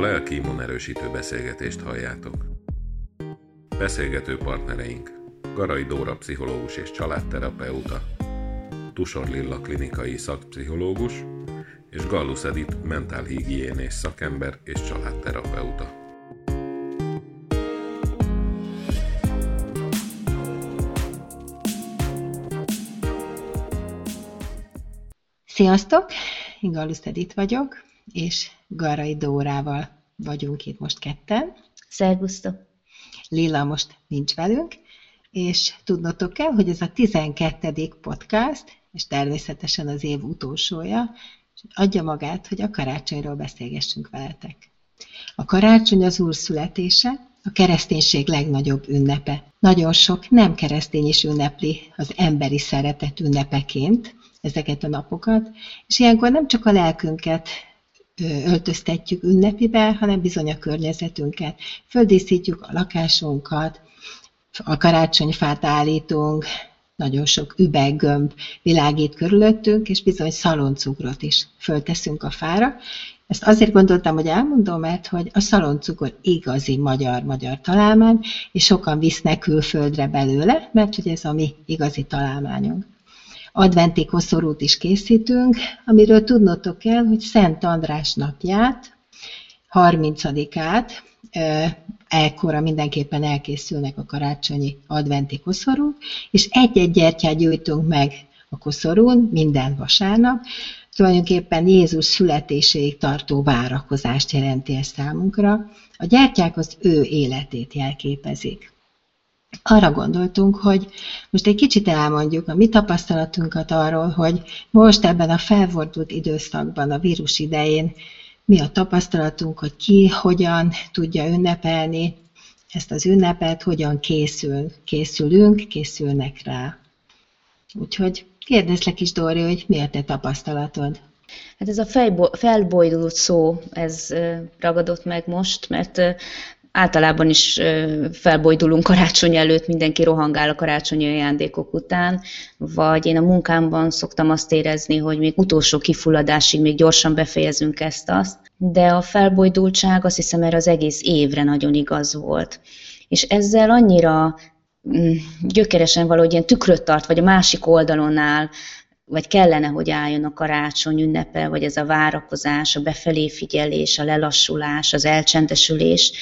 A lelki immunerősítő beszélgetést halljátok. Beszélgető partnereink Garai Dóra pszichológus és családterapeuta, Tusor Lilla klinikai szakpszichológus és Gallus Edith mentálhigiénés szakember és családterapeuta. Sziasztok! Én Gallus Edith vagyok, és Garai Dórával vagyunk itt most ketten. Szervusztok! Lilla most nincs velünk, és tudnotok kell, hogy ez a 12. podcast, és természetesen az év utolsója, adja magát, hogy a karácsonyról beszélgessünk veletek. A karácsony az Úr születése, a kereszténység legnagyobb ünnepe. Nagyon sok nem keresztény is ünnepli az emberi szeretet ünnepeként ezeket a napokat, és ilyenkor nem csak a lelkünket öltöztetjük ünnepibe, hanem bizony a környezetünket. Földíszítjük a lakásunkat, a karácsonyfát állítunk, nagyon sok üveggömb világít körülöttünk, és bizony szaloncukrot is fölteszünk a fára. Ezt azért gondoltam, hogy elmondom, mert hogy a szaloncukor igazi magyar-magyar találmány, és sokan visznek külföldre belőle, mert hogy ez a mi igazi találmányunk. Adventi koszorút is készítünk, amiről tudnotok kell, hogy Szent András napját, 30-át, ekkora mindenképpen elkészülnek a karácsonyi adventi koszorúk, és egy-egy gyertyát gyújtunk meg a koszorún minden vasárnap, tulajdonképpen Jézus születéséig tartó várakozást jelenti ez számunkra. A gyertyák az ő életét jelképezik arra gondoltunk, hogy most egy kicsit elmondjuk a mi tapasztalatunkat arról, hogy most ebben a felfordult időszakban, a vírus idején mi a tapasztalatunk, hogy ki hogyan tudja ünnepelni ezt az ünnepet, hogyan készül, készülünk, készülnek rá. Úgyhogy kérdezlek is, Dóri, hogy mi a te tapasztalatod? Hát ez a felbojdult szó, ez ragadott meg most, mert általában is felbojdulunk karácsony előtt, mindenki rohangál a karácsonyi ajándékok után, vagy én a munkámban szoktam azt érezni, hogy még utolsó kifulladásig még gyorsan befejezünk ezt-azt, de a felbojdultság azt hiszem erre az egész évre nagyon igaz volt. És ezzel annyira mm, gyökeresen valahogy ilyen tükröt tart, vagy a másik oldalon áll, vagy kellene, hogy álljon a karácsony ünnepe, vagy ez a várakozás, a befelé figyelés, a lelassulás, az elcsendesülés,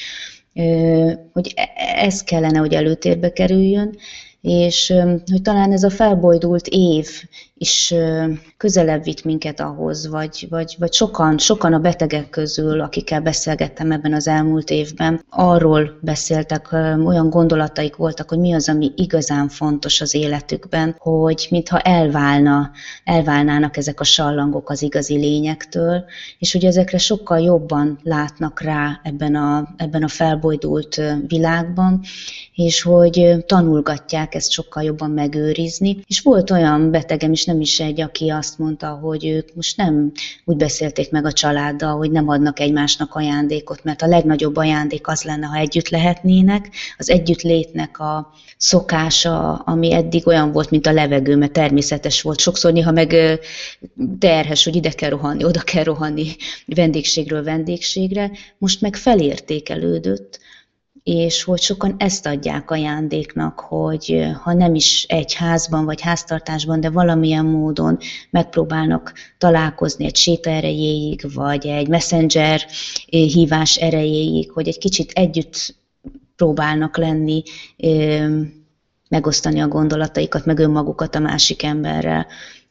hogy e, ez kellene, hogy előtérbe kerüljön, és hogy talán ez a felbojdult év is közelebb vitt minket ahhoz, vagy, vagy, vagy sokan, sokan a betegek közül, akikkel beszélgettem ebben az elmúlt évben, arról beszéltek, olyan gondolataik voltak, hogy mi az, ami igazán fontos az életükben, hogy mintha elválna, elválnának ezek a sallangok az igazi lényektől, és hogy ezekre sokkal jobban látnak rá ebben a, ebben a felbojdult világban, és hogy tanulgatják ezt sokkal jobban megőrizni. És volt olyan betegem is, nem is egy, aki azt mondta, hogy ők most nem úgy beszélték meg a családdal, hogy nem adnak egymásnak ajándékot, mert a legnagyobb ajándék az lenne, ha együtt lehetnének. Az együttlétnek a szokása, ami eddig olyan volt, mint a levegő, mert természetes volt. Sokszor néha meg terhes, hogy ide kell rohanni, oda kell rohanni vendégségről vendégségre, most meg felértékelődött, és hogy sokan ezt adják ajándéknak, hogy ha nem is egy házban vagy háztartásban, de valamilyen módon megpróbálnak találkozni egy séta erejéig, vagy egy messenger hívás erejéig, hogy egy kicsit együtt próbálnak lenni, megosztani a gondolataikat, meg önmagukat a másik emberrel.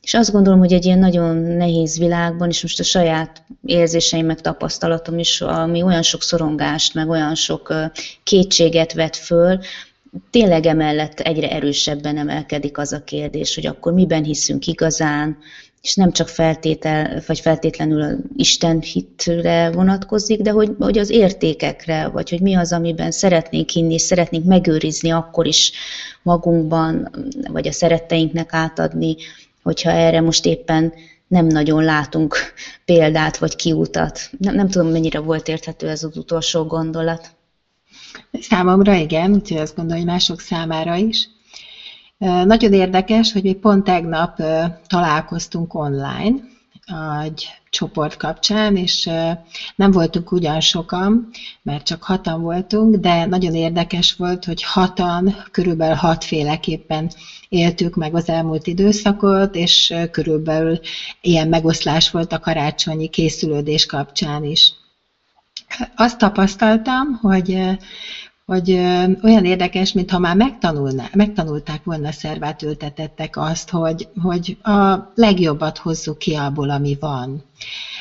És azt gondolom, hogy egy ilyen nagyon nehéz világban, és most a saját érzéseim, meg tapasztalatom is, ami olyan sok szorongást, meg olyan sok kétséget vet föl, tényleg emellett egyre erősebben emelkedik az a kérdés, hogy akkor miben hiszünk igazán, és nem csak feltétel, vagy feltétlenül Isten hitre vonatkozik, de hogy, hogy az értékekre, vagy hogy mi az, amiben szeretnénk hinni, és szeretnénk megőrizni akkor is magunkban, vagy a szeretteinknek átadni, hogyha erre most éppen nem nagyon látunk példát vagy kiutat. Nem, nem tudom, mennyire volt érthető ez az utolsó gondolat. Számomra igen, úgyhogy azt gondolom, hogy mások számára is. Nagyon érdekes, hogy mi pont tegnap találkoztunk online, egy csoport kapcsán, és nem voltunk ugyan sokan, mert csak hatan voltunk, de nagyon érdekes volt, hogy hatan, körülbelül hatféleképpen éltük meg az elmúlt időszakot, és körülbelül ilyen megoszlás volt a karácsonyi készülődés kapcsán is. Azt tapasztaltam, hogy hogy olyan érdekes, mintha már megtanulták volna szervát ültetettek azt, hogy, hogy a legjobbat hozzuk ki abból, ami van.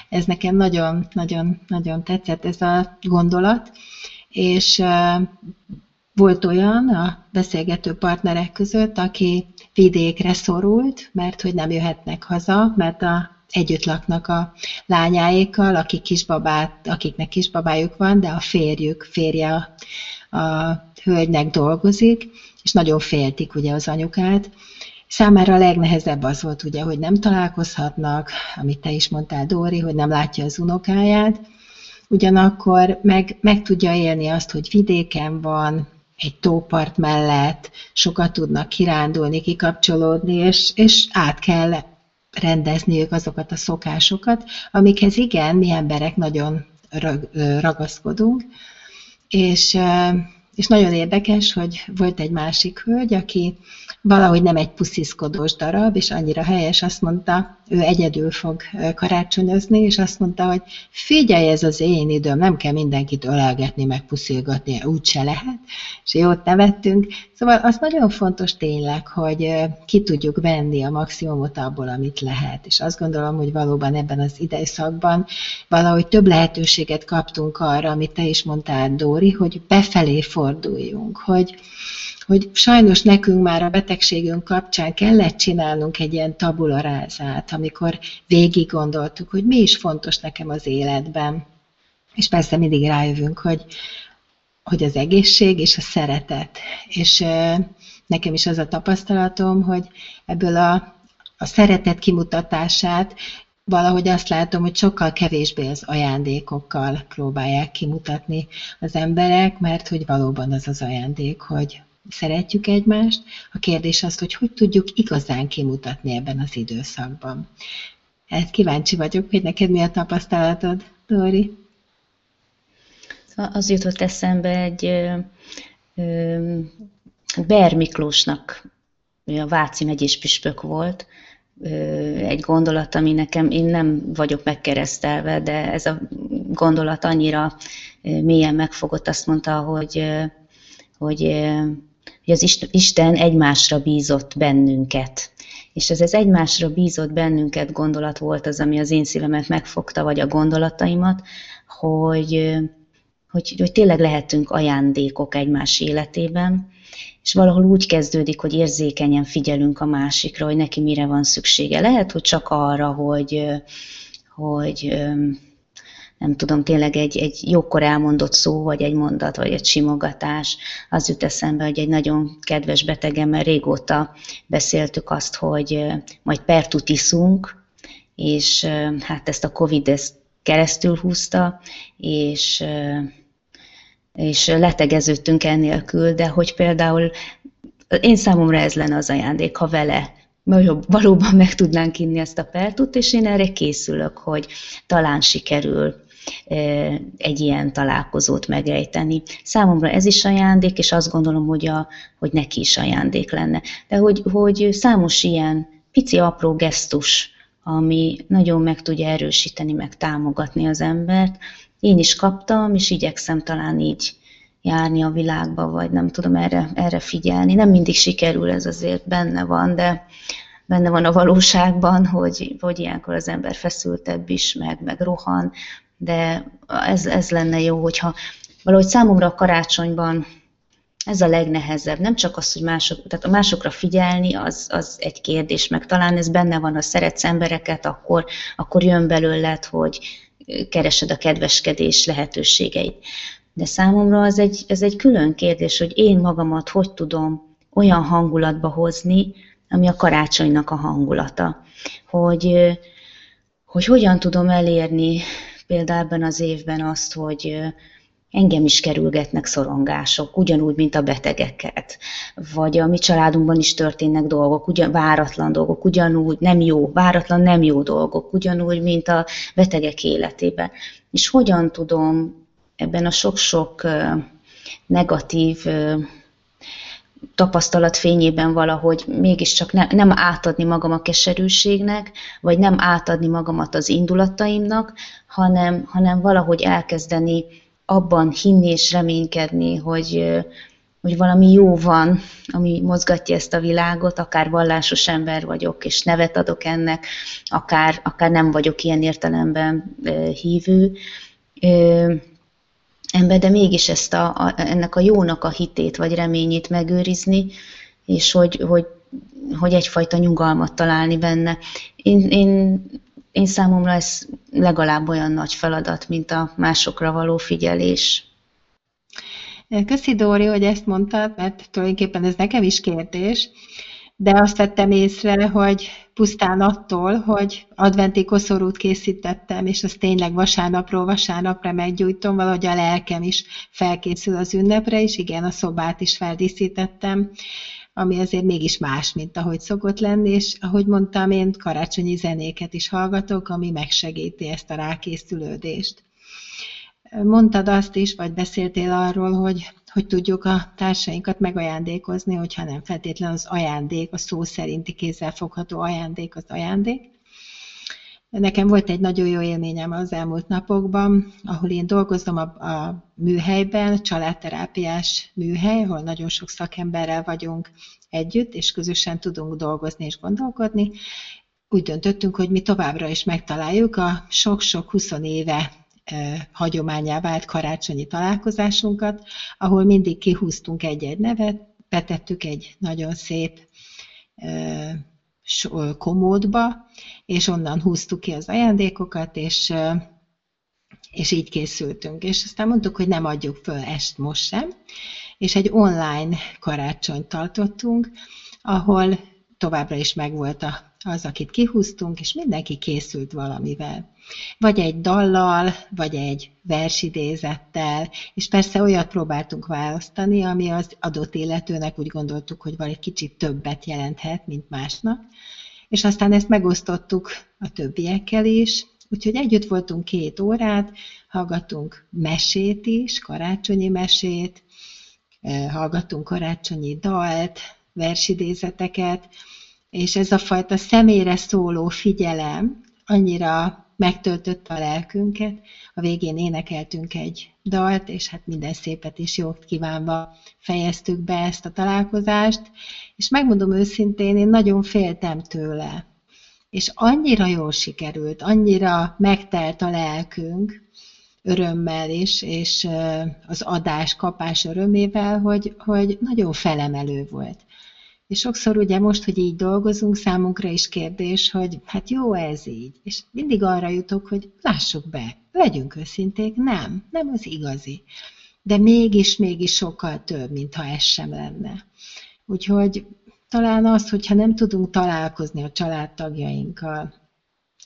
Ez nekem nagyon, nagyon, nagyon tetszett ez a gondolat, és volt olyan a beszélgető partnerek között, aki vidékre szorult, mert hogy nem jöhetnek haza, mert a együtt laknak a lányáékkal, akik kisbabát, akiknek kisbabájuk van, de a férjük, férje a, a hölgynek dolgozik, és nagyon féltik ugye az anyukát. Számára a legnehezebb az volt ugye, hogy nem találkozhatnak, amit te is mondtál, Dóri, hogy nem látja az unokáját, ugyanakkor meg, meg tudja élni azt, hogy vidéken van, egy tópart mellett, sokat tudnak kirándulni, kikapcsolódni, és, és át kell rendezniük azokat a szokásokat, amikhez igen, mi emberek nagyon ragaszkodunk, és, és nagyon érdekes, hogy volt egy másik hölgy, aki valahogy nem egy pusziszkodós darab, és annyira helyes, azt mondta, ő egyedül fog karácsonyozni, és azt mondta, hogy figyelj, ez az én időm, nem kell mindenkit ölelgetni, meg puszilgatni, úgyse lehet, és jót nevettünk. Szóval az nagyon fontos tényleg, hogy ki tudjuk venni a maximumot abból, amit lehet, és azt gondolom, hogy valóban ebben az időszakban valahogy több lehetőséget kaptunk arra, amit te is mondtál, Dóri, hogy befelé forduljunk, hogy, hogy sajnos nekünk már a betegségünk kapcsán kellett csinálnunk egy ilyen tabularázát, amikor végig gondoltuk, hogy mi is fontos nekem az életben. És persze mindig rájövünk, hogy, hogy az egészség és a szeretet. És nekem is az a tapasztalatom, hogy ebből a, a szeretet kimutatását valahogy azt látom, hogy sokkal kevésbé az ajándékokkal próbálják kimutatni az emberek, mert hogy valóban az az ajándék, hogy szeretjük egymást. A kérdés az, hogy hogy tudjuk igazán kimutatni ebben az időszakban. Hát kíváncsi vagyok, hogy neked mi a tapasztalatod, Dori? Szóval az jutott eszembe egy ö, ö, Ber Miklósnak, a Váci megyés püspök volt, egy gondolat, ami nekem, én nem vagyok megkeresztelve, de ez a gondolat annyira mélyen megfogott, azt mondta, hogy, hogy hogy az Isten egymásra bízott bennünket. És ez az egymásra bízott bennünket gondolat volt az, ami az én szívemet megfogta, vagy a gondolataimat, hogy, hogy, hogy tényleg lehetünk ajándékok egymás életében, és valahol úgy kezdődik, hogy érzékenyen figyelünk a másikra, hogy neki mire van szüksége. Lehet, hogy csak arra, hogy, hogy nem tudom, tényleg egy, egy jókor elmondott szó, vagy egy mondat, vagy egy simogatás, az jut eszembe, hogy egy nagyon kedves betegemmel régóta beszéltük azt, hogy majd pertut iszunk, és hát ezt a Covid ezt keresztül húzta, és, és letegeződtünk ennélkül, de hogy például én számomra ez lenne az ajándék, ha vele valóban meg tudnánk inni ezt a pertut, és én erre készülök, hogy talán sikerül egy ilyen találkozót megrejteni. Számomra ez is ajándék, és azt gondolom, hogy, a, hogy neki is ajándék lenne. De hogy, hogy számos ilyen pici apró gesztus, ami nagyon meg tudja erősíteni, meg támogatni az embert. Én is kaptam, és igyekszem talán így járni a világba, vagy nem tudom erre, erre figyelni. Nem mindig sikerül, ez azért benne van, de benne van a valóságban, hogy, hogy ilyenkor az ember feszültebb is, meg, meg rohan, de ez, ez lenne jó, hogyha valahogy számomra a karácsonyban ez a legnehezebb. Nem csak az, hogy mások, tehát a másokra figyelni, az, az egy kérdés, meg talán ez benne van, ha szeretsz embereket, akkor, akkor jön belőled, hogy keresed a kedveskedés lehetőségeit. De számomra az egy, ez egy külön kérdés, hogy én magamat hogy tudom olyan hangulatba hozni, ami a karácsonynak a hangulata. Hogy, hogy hogyan tudom elérni például ebben az évben azt, hogy, engem is kerülgetnek szorongások, ugyanúgy, mint a betegeket. Vagy a mi családunkban is történnek dolgok, ugyan, váratlan dolgok, ugyanúgy nem jó, váratlan nem jó dolgok, ugyanúgy, mint a betegek életében. És hogyan tudom ebben a sok-sok negatív tapasztalat fényében valahogy mégiscsak ne, nem átadni magam a keserűségnek, vagy nem átadni magamat az indulataimnak, hanem, hanem valahogy elkezdeni abban hinni és reménykedni, hogy, hogy valami jó van, ami mozgatja ezt a világot, akár vallásos ember vagyok, és nevet adok ennek, akár, akár nem vagyok ilyen értelemben hívő ember, de mégis ezt a, a, ennek a jónak a hitét vagy reményét megőrizni, és hogy, hogy, hogy egyfajta nyugalmat találni benne. Én, én, én számomra ez legalább olyan nagy feladat, mint a másokra való figyelés. Köszi Dóri, hogy ezt mondtad, mert tulajdonképpen ez nekem is kérdés de azt vettem észre, hogy pusztán attól, hogy adventi koszorút készítettem, és az tényleg vasárnapról vasárnapra meggyújtom, valahogy a lelkem is felkészül az ünnepre, és igen, a szobát is feldíszítettem, ami azért mégis más, mint ahogy szokott lenni, és ahogy mondtam, én karácsonyi zenéket is hallgatok, ami megsegíti ezt a rákészülődést. Mondtad azt is, vagy beszéltél arról, hogy hogy tudjuk a társainkat megajándékozni, hogyha nem feltétlen az ajándék, a szó szerinti kézzelfogható ajándék az ajándék. Nekem volt egy nagyon jó élményem az elmúlt napokban, ahol én dolgozom a, a műhelyben, családterápiás műhely, ahol nagyon sok szakemberrel vagyunk együtt, és közösen tudunk dolgozni és gondolkodni. Úgy döntöttünk, hogy mi továbbra is megtaláljuk a sok-sok 20 éve hagyományá vált karácsonyi találkozásunkat, ahol mindig kihúztunk egy-egy nevet, betettük egy nagyon szép komódba, és onnan húztuk ki az ajándékokat, és, és így készültünk. És aztán mondtuk, hogy nem adjuk föl ezt most sem, és egy online karácsonyt tartottunk, ahol továbbra is megvolt az, akit kihúztunk, és mindenki készült valamivel. Vagy egy dallal, vagy egy versidézettel, és persze olyat próbáltunk választani, ami az adott illetőnek úgy gondoltuk, hogy egy kicsit többet jelenthet, mint másnak, és aztán ezt megosztottuk a többiekkel is, úgyhogy együtt voltunk két órát, hallgattunk mesét is, karácsonyi mesét, eh, hallgattunk karácsonyi dalt, versidézeteket, és ez a fajta személyre szóló figyelem annyira megtöltötte a lelkünket. A végén énekeltünk egy dalt, és hát minden szépet és jót kívánva fejeztük be ezt a találkozást, és megmondom őszintén, én nagyon féltem tőle. És annyira jól sikerült, annyira megtelt a lelkünk, örömmel is, és az adás, kapás örömével, hogy, hogy nagyon felemelő volt. És sokszor ugye most, hogy így dolgozunk, számunkra is kérdés, hogy hát jó ez így. És mindig arra jutok, hogy lássuk be, legyünk őszinték, nem, nem az igazi. De mégis, mégis sokkal több, mintha ez sem lenne. Úgyhogy talán az, hogyha nem tudunk találkozni a családtagjainkkal,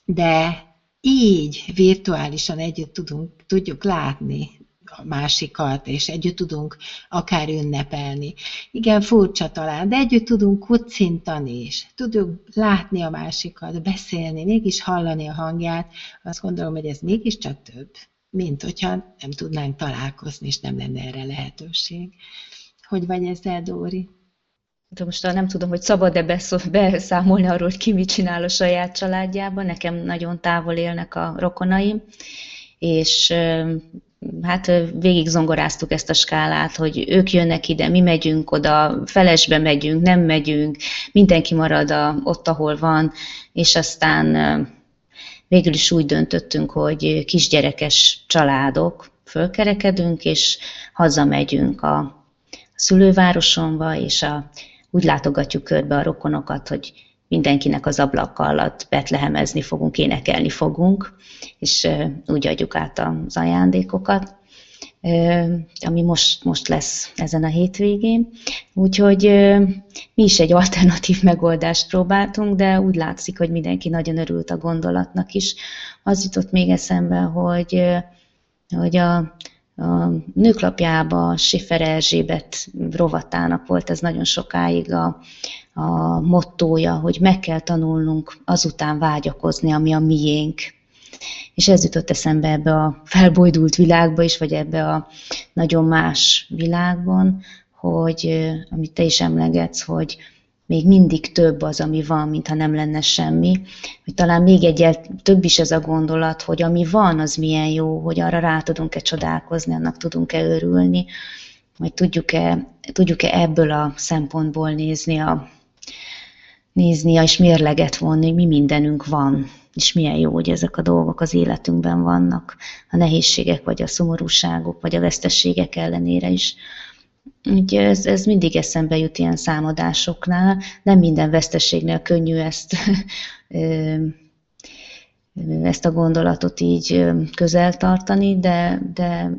de így virtuálisan együtt tudunk, tudjuk látni a másikat, és együtt tudunk akár ünnepelni. Igen, furcsa talán, de együtt tudunk kucintani is, tudunk látni a másikat, beszélni, mégis hallani a hangját. Azt gondolom, hogy ez mégiscsak több, mint hogyha nem tudnánk találkozni, és nem lenne erre lehetőség. Hogy vagy ezzel, Dóri? De most nem tudom, hogy szabad-e beszámolni arról, hogy ki mit csinál a saját családjában. Nekem nagyon távol élnek a rokonaim, és hát végig zongoráztuk ezt a skálát, hogy ők jönnek ide, mi megyünk oda, felesbe megyünk, nem megyünk, mindenki marad a, ott, ahol van, és aztán végül is úgy döntöttünk, hogy kisgyerekes családok, fölkerekedünk, és hazamegyünk a szülővárosomba, és a, úgy látogatjuk körbe a rokonokat, hogy mindenkinek az ablak alatt betlehemezni fogunk, énekelni fogunk, és úgy adjuk át az ajándékokat, ami most, most lesz ezen a hétvégén. Úgyhogy mi is egy alternatív megoldást próbáltunk, de úgy látszik, hogy mindenki nagyon örült a gondolatnak is. Az jutott még eszembe, hogy, hogy a, a nőklapjába Schiffer Erzsébet rovatának volt ez nagyon sokáig a, a mottója, hogy meg kell tanulnunk azután vágyakozni, ami a miénk. És ez jutott eszembe ebbe a felbojdult világba is, vagy ebbe a nagyon más világban, hogy amit te is emlegetsz, hogy még mindig több az, ami van, mintha nem lenne semmi. Hogy talán még egyel több is ez a gondolat, hogy ami van, az milyen jó, hogy arra rá tudunk-e csodálkozni, annak tudunk-e örülni, vagy tudjuk-e, tudjuk-e ebből a szempontból nézni a, nézni és mérleget vonni, hogy mi mindenünk van, és milyen jó, hogy ezek a dolgok az életünkben vannak, a nehézségek, vagy a szomorúságok, vagy a vesztességek ellenére is. Ugye ez, ez mindig eszembe jut ilyen számadásoknál. Nem minden veszteségnél könnyű ezt, ezt a gondolatot így közel tartani, de, de,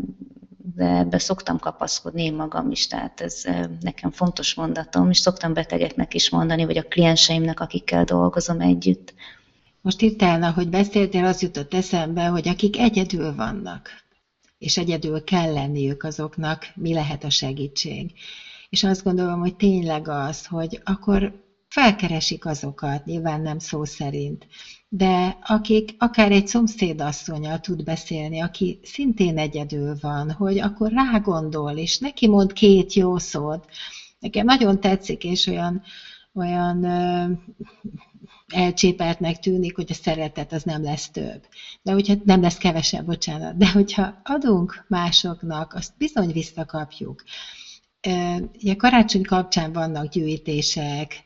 de ebbe szoktam kapaszkodni én magam is, tehát ez nekem fontos mondatom, és szoktam betegeknek is mondani, vagy a klienseimnek, akikkel dolgozom együtt. Most itt elna, hogy beszéltél, az jutott eszembe, hogy akik egyedül vannak, és egyedül kell lenniük azoknak, mi lehet a segítség. És azt gondolom, hogy tényleg az, hogy akkor felkeresik azokat, nyilván nem szó szerint, de akik akár egy szomszédasszonyal tud beszélni, aki szintén egyedül van, hogy akkor rágondol, és neki mond két jó szót. Nekem nagyon tetszik, és olyan, olyan elcsépeltnek tűnik, hogy a szeretet az nem lesz több. De hogyha nem lesz kevesebb, bocsánat. De hogyha adunk másoknak, azt bizony visszakapjuk. Ugye karácsony kapcsán vannak gyűjtések,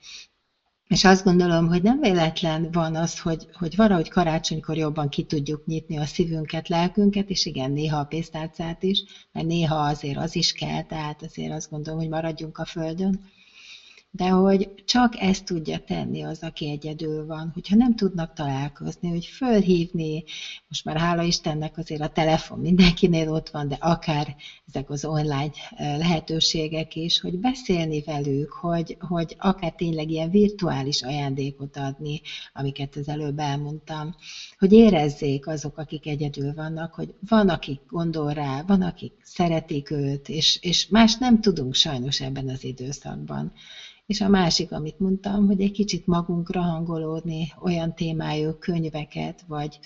és azt gondolom, hogy nem véletlen van az, hogy, hogy valahogy karácsonykor jobban ki tudjuk nyitni a szívünket, lelkünket, és igen, néha a pénztárcát is, mert néha azért az is kell, tehát azért azt gondolom, hogy maradjunk a földön de hogy csak ezt tudja tenni az, aki egyedül van, hogyha nem tudnak találkozni, hogy fölhívni, most már hála Istennek azért a telefon mindenkinél ott van, de akár ezek az online eh, lehetőségek is, hogy beszélni velük, hogy, hogy akár tényleg ilyen virtuális ajándékot adni, amiket az előbb elmondtam, hogy érezzék azok, akik egyedül vannak, hogy van, akik gondol rá, van, akik szeretik őt, és, és más nem tudunk sajnos ebben az időszakban. És a másik, amit mondtam, hogy egy kicsit magunkra hangolódni, olyan témájú könyveket, vagy,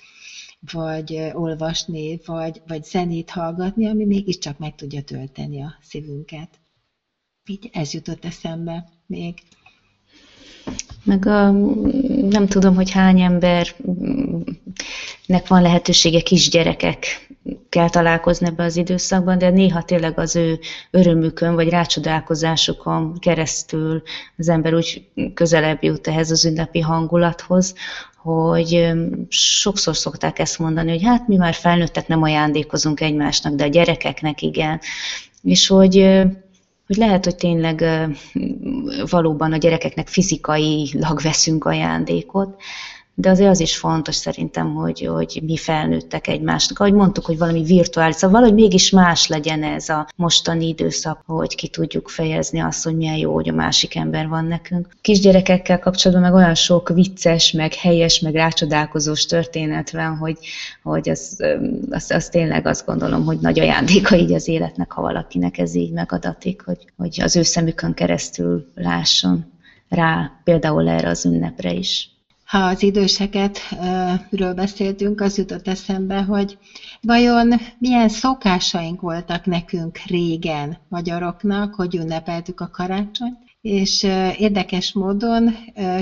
vagy olvasni, vagy, vagy zenét hallgatni, ami mégiscsak meg tudja tölteni a szívünket. Így ez jutott eszembe még. Meg a, nem tudom, hogy hány embernek van lehetősége kisgyerekek kell találkozni ebbe az időszakban, de néha tényleg az ő örömükön vagy rácsodálkozásukon keresztül az ember úgy közelebb jut ehhez az ünnepi hangulathoz, hogy sokszor szokták ezt mondani, hogy hát mi már felnőttek nem ajándékozunk egymásnak, de a gyerekeknek igen. És hogy hogy lehet, hogy tényleg valóban a gyerekeknek fizikailag veszünk ajándékot, de azért az is fontos szerintem, hogy, hogy mi felnőttek egymásnak. Ahogy mondtuk, hogy valami virtuális, szóval valahogy mégis más legyen ez a mostani időszak, hogy ki tudjuk fejezni azt, hogy milyen jó, hogy a másik ember van nekünk. Kisgyerekekkel kapcsolatban meg olyan sok vicces, meg helyes, meg rácsodálkozós történet van, hogy, hogy az, az, az tényleg azt gondolom, hogy nagy ajándéka így az életnek, ha valakinek ez így megadatik, hogy, hogy az ő szemükön keresztül lásson rá például erre az ünnepre is ha az időseket ről beszéltünk, az jutott eszembe, hogy vajon milyen szokásaink voltak nekünk régen magyaroknak, hogy ünnepeltük a karácsonyt, és érdekes módon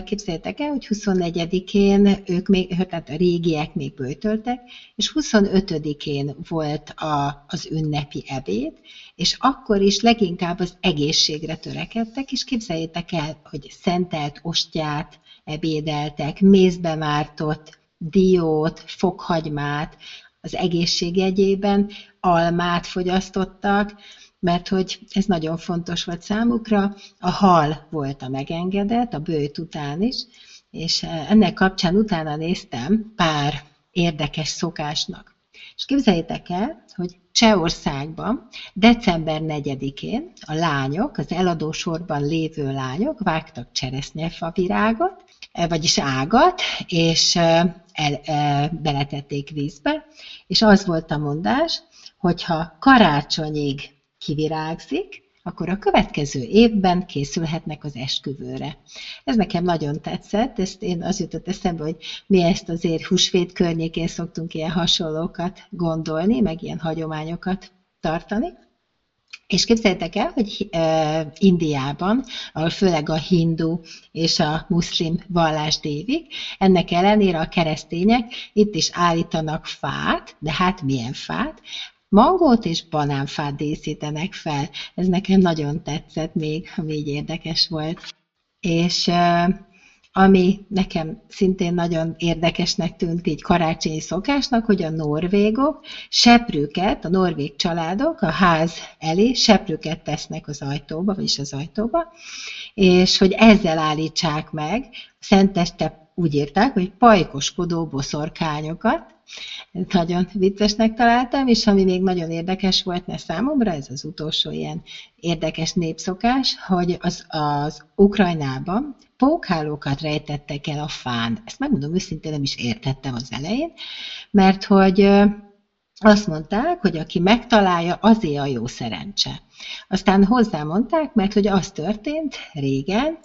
képzeljétek el, hogy 24-én ők még, tehát a régiek még bőtöltek, és 25-én volt a, az ünnepi ebéd, és akkor is leginkább az egészségre törekedtek, és képzeljétek el, hogy szentelt ostját, ebédeltek, mézbe mártott diót, fokhagymát, az egészség jegyében almát fogyasztottak, mert hogy ez nagyon fontos volt számukra. A hal volt a megengedett, a bőjt után is, és ennek kapcsán utána néztem pár érdekes szokásnak. És képzeljétek el, hogy Csehországban december 4-én a lányok, az eladósorban lévő lányok vágtak cseresznyefa virágot, vagyis ágat, és el, e, beletették vízbe, és az volt a mondás, hogyha karácsonyig kivirágzik, akkor a következő évben készülhetnek az esküvőre. Ez nekem nagyon tetszett, ezt én az jutott eszembe, hogy mi ezt azért húsvét környékén szoktunk ilyen hasonlókat gondolni, meg ilyen hagyományokat tartani. És képzeljétek el, hogy e, Indiában, ahol főleg a hindu és a muszlim vallás dévik, ennek ellenére a keresztények itt is állítanak fát, de hát milyen fát? Mangót és banánfát díszítenek fel. Ez nekem nagyon tetszett még, ami így érdekes volt. És ami nekem szintén nagyon érdekesnek tűnt így karácsonyi szokásnak, hogy a norvégok seprőket, a norvég családok a ház elé seprőket tesznek az ajtóba, vagyis az ajtóba, és hogy ezzel állítsák meg, szenteste úgy írták, hogy pajkoskodó boszorkányokat, nagyon viccesnek találtam, és ami még nagyon érdekes volt ne számomra, ez az utolsó ilyen érdekes népszokás, hogy az, az Ukrajnában pókhálókat rejtettek el a fán. Ezt megmondom őszintén, nem is értettem az elején, mert hogy azt mondták, hogy aki megtalálja, azért a jó szerencse. Aztán hozzámondták, mert hogy az történt régen,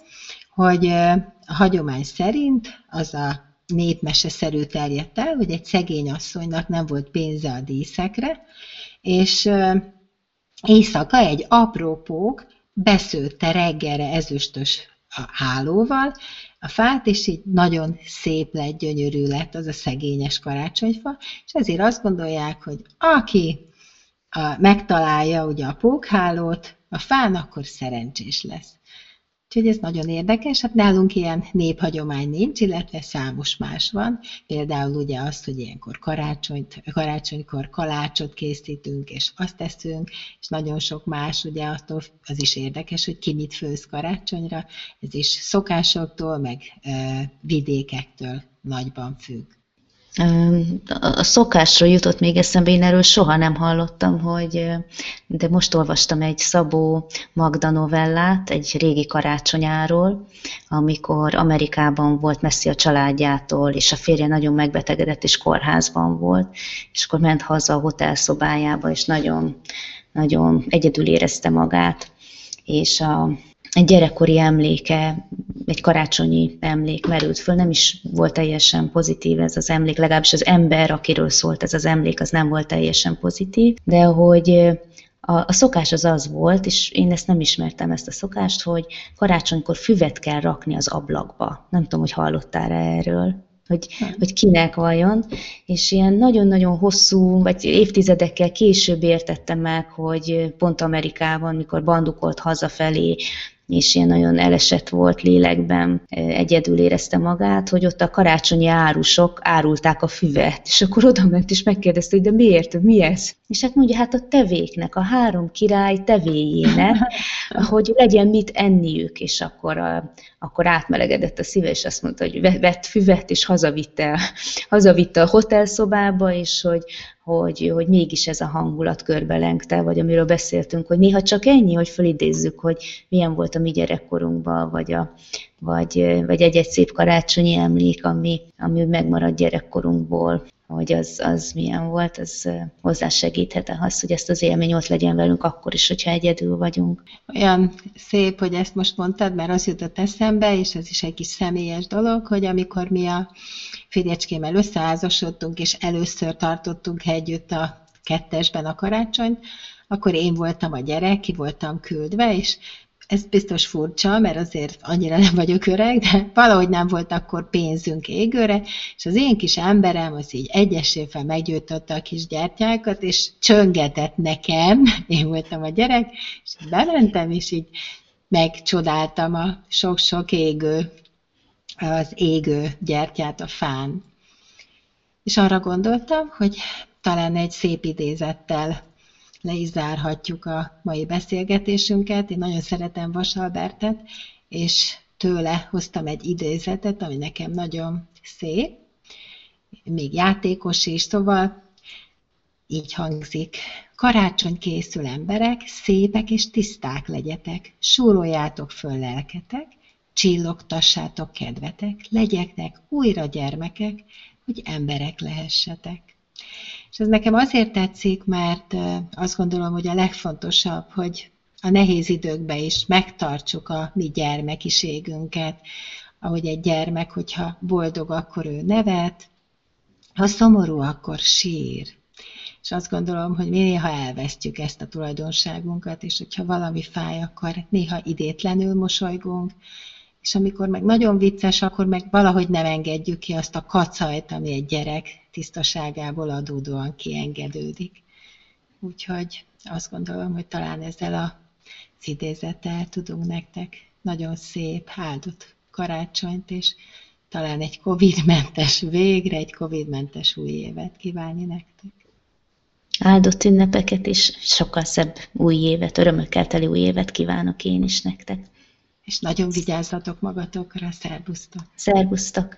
hogy a hagyomány szerint az a népmeseszerű terjedt el, hogy egy szegény asszonynak nem volt pénze a díszekre, és éjszaka egy apró pók beszőtte reggelre ezüstös hálóval a fát, és így nagyon szép lett, gyönyörű lett az a szegényes karácsonyfa, és ezért azt gondolják, hogy aki a, megtalálja ugye a pókhálót, a fán akkor szerencsés lesz. Úgyhogy ez nagyon érdekes. Hát nálunk ilyen néphagyomány nincs, illetve számos más van. Például ugye azt, hogy ilyenkor karácsonyt, karácsonykor kalácsot készítünk, és azt teszünk, és nagyon sok más, ugye attól az is érdekes, hogy ki mit főz karácsonyra. Ez is szokásoktól, meg e, vidékektől nagyban függ. A szokásról jutott még eszembe, én erről soha nem hallottam, hogy de most olvastam egy Szabó Magda novellát, egy régi karácsonyáról, amikor Amerikában volt messzi a családjától, és a férje nagyon megbetegedett, és kórházban volt, és akkor ment haza a hotelszobájába, és nagyon, nagyon egyedül érezte magát, és a, egy gyerekkori emléke, egy karácsonyi emlék merült föl, nem is volt teljesen pozitív ez az emlék, legalábbis az ember, akiről szólt ez az emlék, az nem volt teljesen pozitív, de hogy a, a szokás az az volt, és én ezt nem ismertem, ezt a szokást, hogy karácsonykor füvet kell rakni az ablakba. Nem tudom, hogy hallottál -e erről hogy, hogy kinek vajon, és ilyen nagyon-nagyon hosszú, vagy évtizedekkel később értettem meg, hogy pont Amerikában, mikor bandukolt hazafelé, és ilyen nagyon elesett volt lélekben, egyedül érezte magát, hogy ott a karácsonyi árusok árulták a füvet, és akkor oda ment és megkérdezte, hogy de miért, mi ez? És hát mondja, hát a tevéknek, a három király tevéjének, hogy legyen mit enniük, és akkor, a, akkor átmelegedett a szíve, és azt mondta, hogy vett füvet, és hazavitte, hazavitte a hotelszobába, és hogy, hogy, hogy mégis ez a hangulat körbelengte, vagy amiről beszéltünk, hogy néha csak ennyi, hogy felidézzük, hogy milyen volt a mi gyerekkorunkban, vagy, a, vagy, vagy egy-egy szép karácsonyi emlék, ami, ami megmaradt gyerekkorunkból hogy az, az milyen volt, az hozzásegíthet ahhoz, hogy ezt az élmény ott legyen velünk akkor is, hogyha egyedül vagyunk. Olyan szép, hogy ezt most mondtad, mert az jutott eszembe, és ez is egy kis személyes dolog, hogy amikor mi a férjecskémmel összeházasodtunk, és először tartottunk együtt a kettesben a karácsonyt, akkor én voltam a gyerek, ki voltam küldve, és ez biztos furcsa, mert azért annyira nem vagyok öreg, de valahogy nem volt akkor pénzünk égőre, és az én kis emberem az így egyesével meggyújtotta a kis gyertyákat, és csöngetett nekem, én voltam a gyerek, és bementem, és így megcsodáltam a sok-sok égő, az égő gyertyát a fán. És arra gondoltam, hogy talán egy szép idézettel le is zárhatjuk a mai beszélgetésünket. Én nagyon szeretem Vasalbertet, és tőle hoztam egy idézetet, ami nekem nagyon szép, még játékos is, szóval így hangzik. Karácsony készül emberek, szépek és tiszták legyetek, súroljátok föl lelketek, csillogtassátok kedvetek, legyeknek újra gyermekek, hogy emberek lehessetek. És ez nekem azért tetszik, mert azt gondolom, hogy a legfontosabb, hogy a nehéz időkben is megtartsuk a mi gyermekiségünket, ahogy egy gyermek, hogyha boldog, akkor ő nevet, ha szomorú, akkor sír. És azt gondolom, hogy mi néha elvesztjük ezt a tulajdonságunkat, és hogyha valami fáj, akkor néha idétlenül mosolygunk, és amikor meg nagyon vicces, akkor meg valahogy nem engedjük ki azt a kacajt, ami egy gyerek tisztaságából adódóan kiengedődik. Úgyhogy azt gondolom, hogy talán ezzel a idézettel tudunk nektek nagyon szép, áldott karácsonyt, és talán egy Covid-mentes végre, egy Covid-mentes új évet kívánni nektek. Áldott ünnepeket és sokkal szebb új évet, örömökkel teli új évet kívánok én is nektek. És nagyon vigyázzatok magatokra, szervusztok! Szervusztok!